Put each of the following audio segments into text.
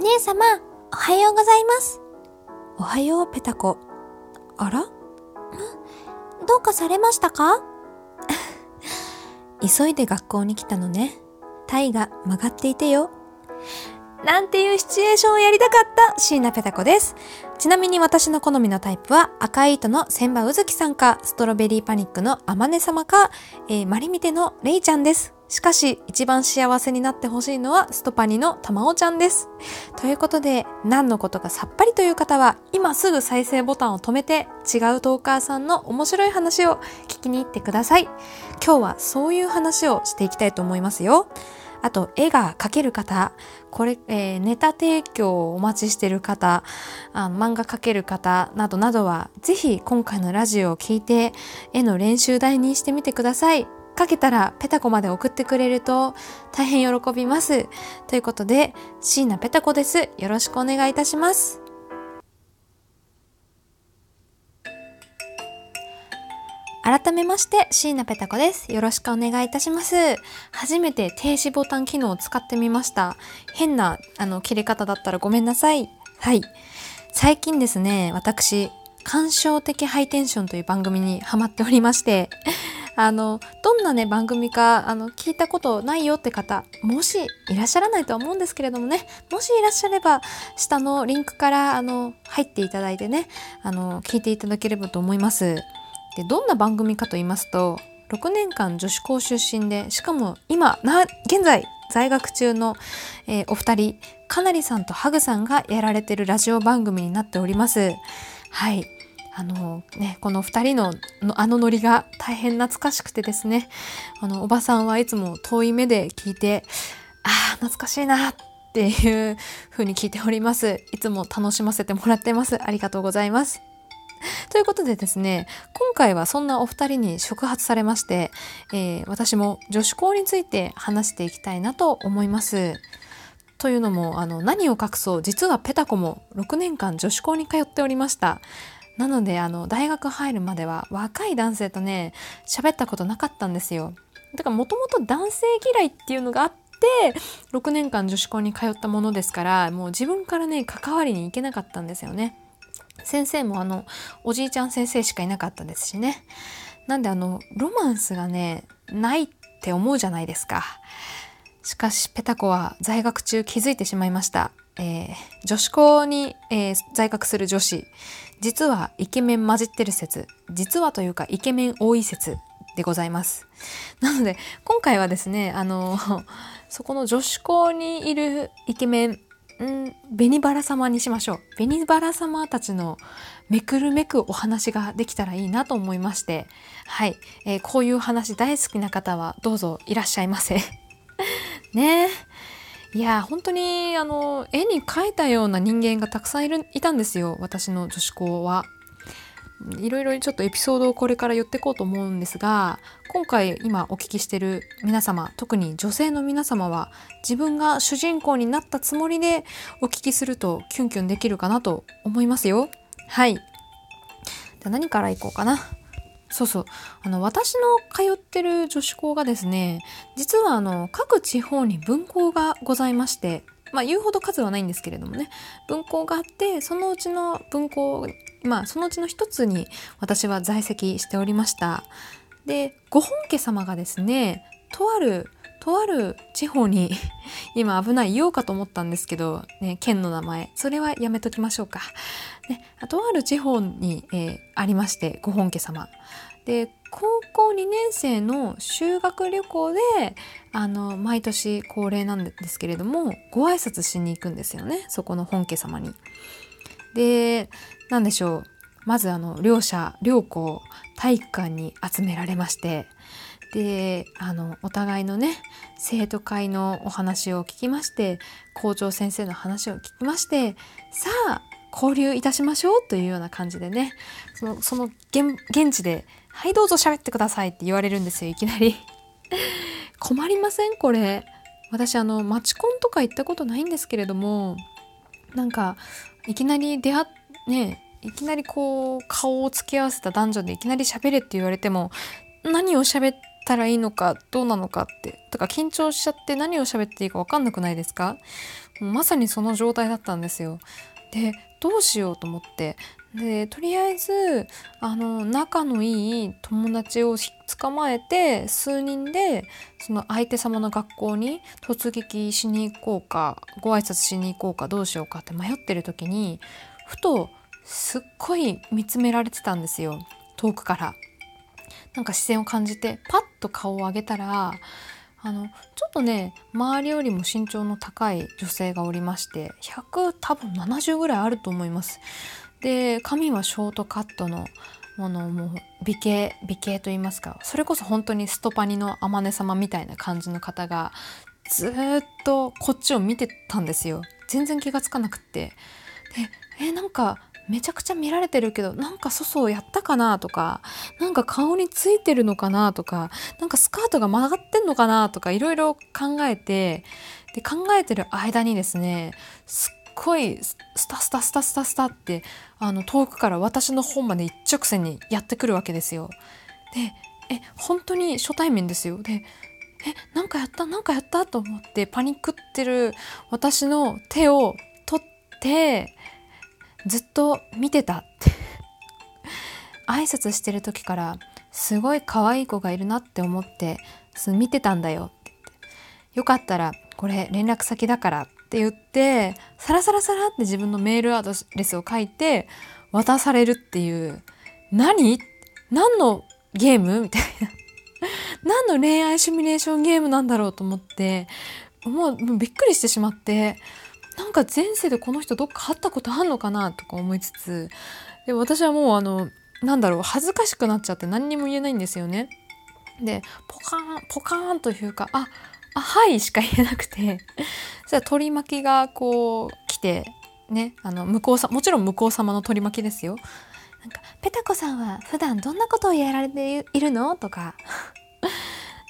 姉様、おはようございます。おはよう、ペタコ。あら？どうかされましたか？急いで学校に来たのね。タイが曲がっていてよ。なんていうシチュエーションをやりたかった椎名ペタ子です。ちなみに私の好みのタイプは赤い糸の千葉うずきさんか、ストロベリーパニックのあまね様か、えー、マリミテのレイちゃんです。しかし、一番幸せになってほしいのはストパニのたまおちゃんです。ということで、何のことかさっぱりという方は、今すぐ再生ボタンを止めて、違うトーカーさんの面白い話を聞きに行ってください。今日はそういう話をしていきたいと思いますよ。あと、絵が描ける方、これ、えーネタ提供をお待ちしてる方、あの漫画描ける方などなどは、ぜひ今回のラジオを聞いて、絵の練習台にしてみてください。書けたらペタコまで送ってくれると大変喜びます。ということで、椎名ペタコです。よろしくお願いいたします。改めまして、椎名ペタ子です。よろしくお願いいたします。初めて停止ボタン機能を使ってみました。変な、あの、切れ方だったらごめんなさい。はい。最近ですね、私、感傷的ハイテンションという番組にハマっておりまして、あの、どんなね、番組か、あの、聞いたことないよって方、もしいらっしゃらないとは思うんですけれどもね、もしいらっしゃれば、下のリンクから、あの、入っていただいてね、あの、聞いていただければと思います。でどんな番組かと言いますと6年間女子校出身でしかも今な現在在学中の、えーお二人かなりさんとハグさんがやられてるラジオ番組になっておりますはいあのねこの二人のあのノリが大変懐かしくてですね。あのおばさんはいつも遠い目で聞いてああ懐かしいなっていう風に聞いております。いつも楽しませてもらってます。ありがとうございます。ということでですね、今回はそんなお二人に触発されまして、えー私も女子校について話していきたいなと思います。というのも、あの、何を隠そう、実はペタコも6年間女子校に通っておりました。なので、あの、大学入るまでは若い男性とね、喋ったことなかったんですよ。だからもともと男性嫌いっていうのがあって、6年間女子校に通ったものですから、もう自分からね、関わりに行けなかったんですよね。先生もあのおじいちゃん先生しかいなかったですしねなんであのロマンスがねないって思うじゃないですかしかしペタコは在学中気づいてしまいました、えー女子校に、えー在学する女子。実はイケメン混じってる説。実はというかイケメン多い説でございます。なので今回はですねあの そこの女子校にいるイケメンん紅バラ様にしましょう。紅バラ様たちのめくるめくお話ができたらいいなと思いまして。はい、えーこういう話大好きな方はどうぞいらっしゃいませ。ね。えいや本当にあの絵に描いたような人間がたくさんいるいたんですよ私の女子校は。いろいろちょっとエピソードをこれから言っていこうと思うんですが今回今お聞きしてる皆様特に女性の皆様は自分が主人公になったつもりでお聞きするとキュンキュンできるかなと思いますよ。はい。じゃあ何からいこうかな。そうそう。あの私の通ってる女子校がですね実はあの各地方に分校がございましてまあ言うほど数はないんですけれどもね分校があってそのうちの分校まあそのうちの一つに私は在籍しておりました。でご本家様がですねとあるとある地方に 今危ない言おうかと思ったんですけど、ね、県の名前それはやめときましょうか、ね、とある地方に、えーありましてご本家様。で高校2年生の修学旅行であの毎年恒例なんですけれどもご挨拶しに行くんですよねそこの本家様に。で何でしょう。まずあの両者両校体育館に集められましてであのお互いのね生徒会のお話を聞きまして校長先生の話を聞きましてさあ交流いたしましょうというような感じでねそのその現地で「はいどうぞ喋ってください」って言われるんですよいきなり。困りません？これ。私あのマチコンとか行ったことないんですけれどもなんかいきなり出会っねいきなりこう顔を突き合わせた男女でいきなり喋れって言われても何を喋ったらいいのかどうなのかってとか緊張しちゃって何を喋っていいか分かんなくないですか？もうまさにその状態だったんですよ。でどうしようと思ってでとりあえずあの仲のいい友達を捕まえて数人でその相手様の学校に突撃しに行こうかご挨拶しに行こうかどうしようかって迷ってる時にふとすっごい見つめられてたんですよ遠くから。なんか視線を感じてパッと顔を上げたらあのちょっとね周りよりも身長の高い女性がおりまして100多分70ぐらいあると思います。で髪はショートカットのものもう美形美形と言いますかそれこそ本当にストパニの天音様みたいな感じの方がずっとこっちを見てたんですよ全然気がつかなくってでえなんかめちゃくちゃ見られてるけどなんか粗相やったかなとかなんか顔についてるのかなとかなんかスカートが曲がってんのかなとかいろいろ考えてで考えてる間にですねすっごいスタスタスタスタスタってあの遠くから私の方まで一直線にやってくるわけですよ。でえ本当に初対面ですよ。でえなんかやったなんかやったと思ってパニックってる私の手を取ってずっと見てたって。挨拶してる時からすごい可愛い子がいるなって思って見てたんだよってって。よかったらこれ連絡先だからって言ってサラサラサラって自分のメールアドレスを書いて渡されるっていう。何？何のゲーム？みたいな。何の恋愛シミュレーションゲームなんだろうと思ってもうびっくりしてしまって。なんか前世でこの人どっか会ったことあんのかなとか思いつつで私はもうあのなんだろう恥ずかしくなっちゃって何にも言えないんですよね。でポカーンポカーンというかああはいしか言えなくてそしたら取り巻きがこう来てねあの向こうさもちろん向こう様の取り巻きですよ。なんか「ペタコさんは普段どんなことをやられているの?」とか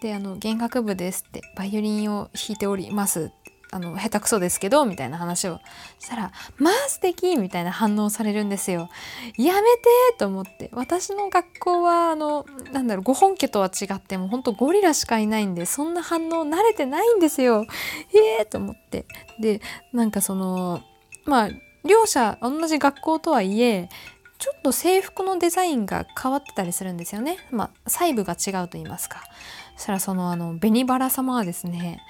であの弦楽部ですってバイオリンを弾いておりますあの下手くそですけどみたいな話をしたら「まあ素敵みたいな反応されるんですよ。やめてと思って私の学校はあのなんだろうご本家とは違ってもうほんとゴリラしかいないんでそんな反応慣れてないんですよ。ええー、と思ってでなんかそのまあ両者同じ学校とはいえちょっと制服のデザインが変わってたりするんですよね。まあ細部が違うと言いますか。そしたらそのあの紅バラ様はですね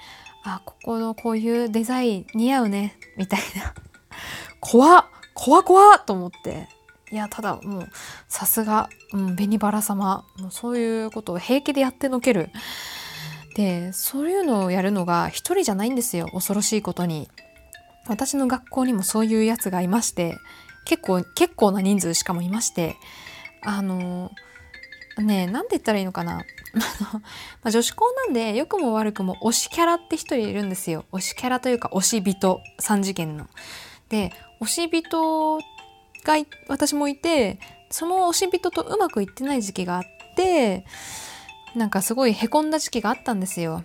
あここのこういうデザイン似合うねみたいな。怖っ怖怖と思って。いやただもうさすが、うん、紅バラ様。もうそういうことを平気でやってのける。でそういうのをやるのが一人じゃないんですよ恐ろしいことに。私の学校にもそういうやつがいまして結構結構な人数しかもいまして。あのねえ何て言ったらいいのかな ま、女子校なんで良くも悪くも推しキャラって一人いるんですよ推しキャラというか推し人3次元の。で推し人が私もいてその推し人とうまくいってない時期があってなんかすごいへこんだ時期があったんですよ。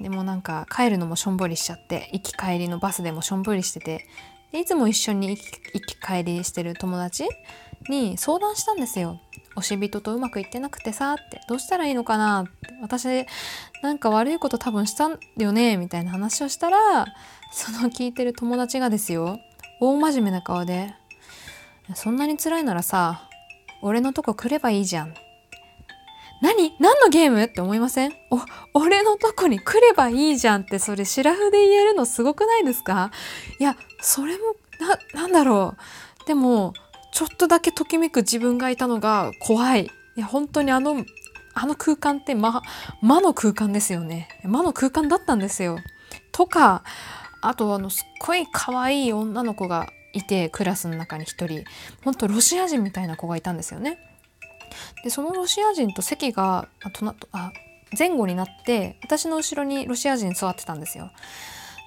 でもなんか帰るのもしょんぼりしちゃって行き帰りのバスでもしょんぼりしててでいつも一緒に行き帰りしてる友達に相談したんですよ。推し人とうまくいってなくてさってどうしたらいいのかな？って私なんか悪いこと多分したんよね？みたいな話をしたらその聞いてる友達がですよ大真面目な顔で「そんなに辛いならさ俺のとこ来ればいいじゃん」何？何のゲーム？って思いません？お、俺のとこに来ればいいじゃんってそれシラフで言えるのすごくないですか？いや、それも、な、なんだろう。でも、ちょっとだけときめく自分がいたのが怖い。いや、本当にあの、あの空間って魔、魔の空間ですよね。魔の空間だったんですよ。とか、あとあの、すっごい可愛い女の子がいて、クラスの中に一人、ほんとロシア人みたいな子がいたんですよね。で、そのロシア人と席が、あ前後になって、私の後ろにロシア人座ってたんですよ。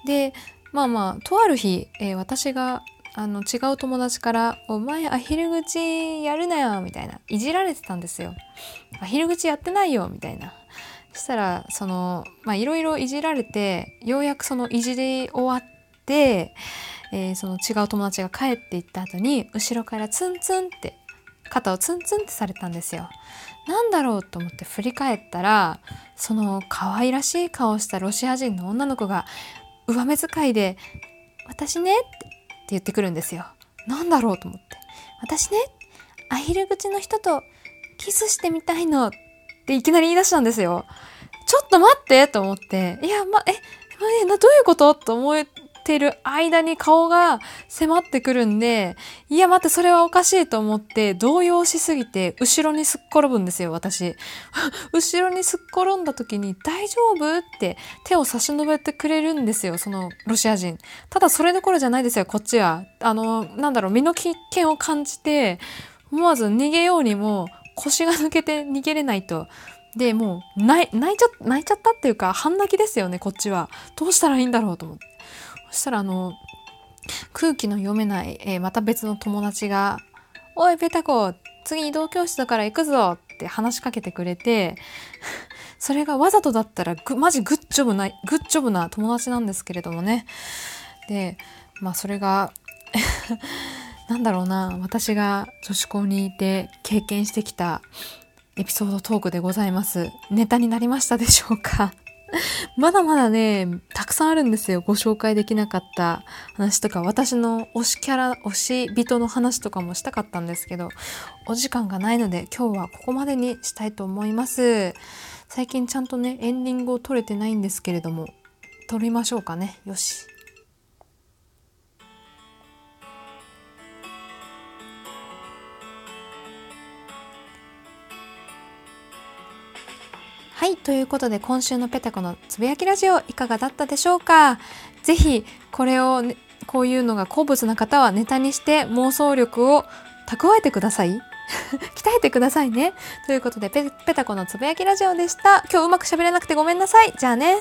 で、まあまあ、とある日、えー、私があの違う友達から「お前アヒル口やるなよ」みたいないじられてたんですよ。アヒル口やってないよみたいな。そしたらそのまあいろいろいじられてようやくそのいじり終わって、えー、その違う友達が帰っていった後に後ろからツンツンって肩をツンツンってされたんですよ。なんだろうと思って振り返ったらその可愛らしい顔をしたロシア人の女の子が上目遣いで「私ね」って言ってくるんですよ。なんだろうと思って「私ねアヒル口の人とキスしてみたいの」っていきなり言い出したんですよ。ちょっと待ってと思って「いやまええなどういうこと?」と思ってる間に顔が迫ってくるんで、いや待ってそれはおかしいと思って動揺しすぎて後ろにすっ転ぶんですよ、私。後ろにすっ転んだ時に大丈夫って手を差し伸べてくれるんですよ、そのロシア人。ただそれどころじゃないですよ、こっちは。あの、なんだろう、身の危険を感じて、思わず逃げようにも腰が抜けて逃げれないと。で、もう泣い、泣いちゃ、泣いちゃったっていうか、半泣きですよね、こっちは。どうしたらいいんだろうと思って。そしたらあの、空気の読めない、えー、また別の友達が、おい、ペタコ、次移動教室だから行くぞって話しかけてくれて、それがわざとだったらぐ、マジグッジョブな、グッジョブな友達なんですけれどもね。で、まあそれが なんだろうな、私が女子校にいて経験してきたエピソードトークでございます。ネタになりましたでしょうか？まだまだね、たくさんあるんですよ。ご紹介できなかった話とか、私の推しキャラ、推し人の話とかもしたかったんですけど、お時間がないので今日はここまでにしたいと思います。最近ちゃんとね、エンディングを撮れてないんですけれども、撮りましょうかね。よし。はい。ということで、今週のペタコのつぶやきラジオいかがだったでしょうか？ぜひ、これを、ね、こういうのが好物な方はネタにして妄想力を蓄えてください。鍛えてくださいね。ということでペ、ペタコのつぶやきラジオでした。今日うまく喋れなくてごめんなさい。じゃあね。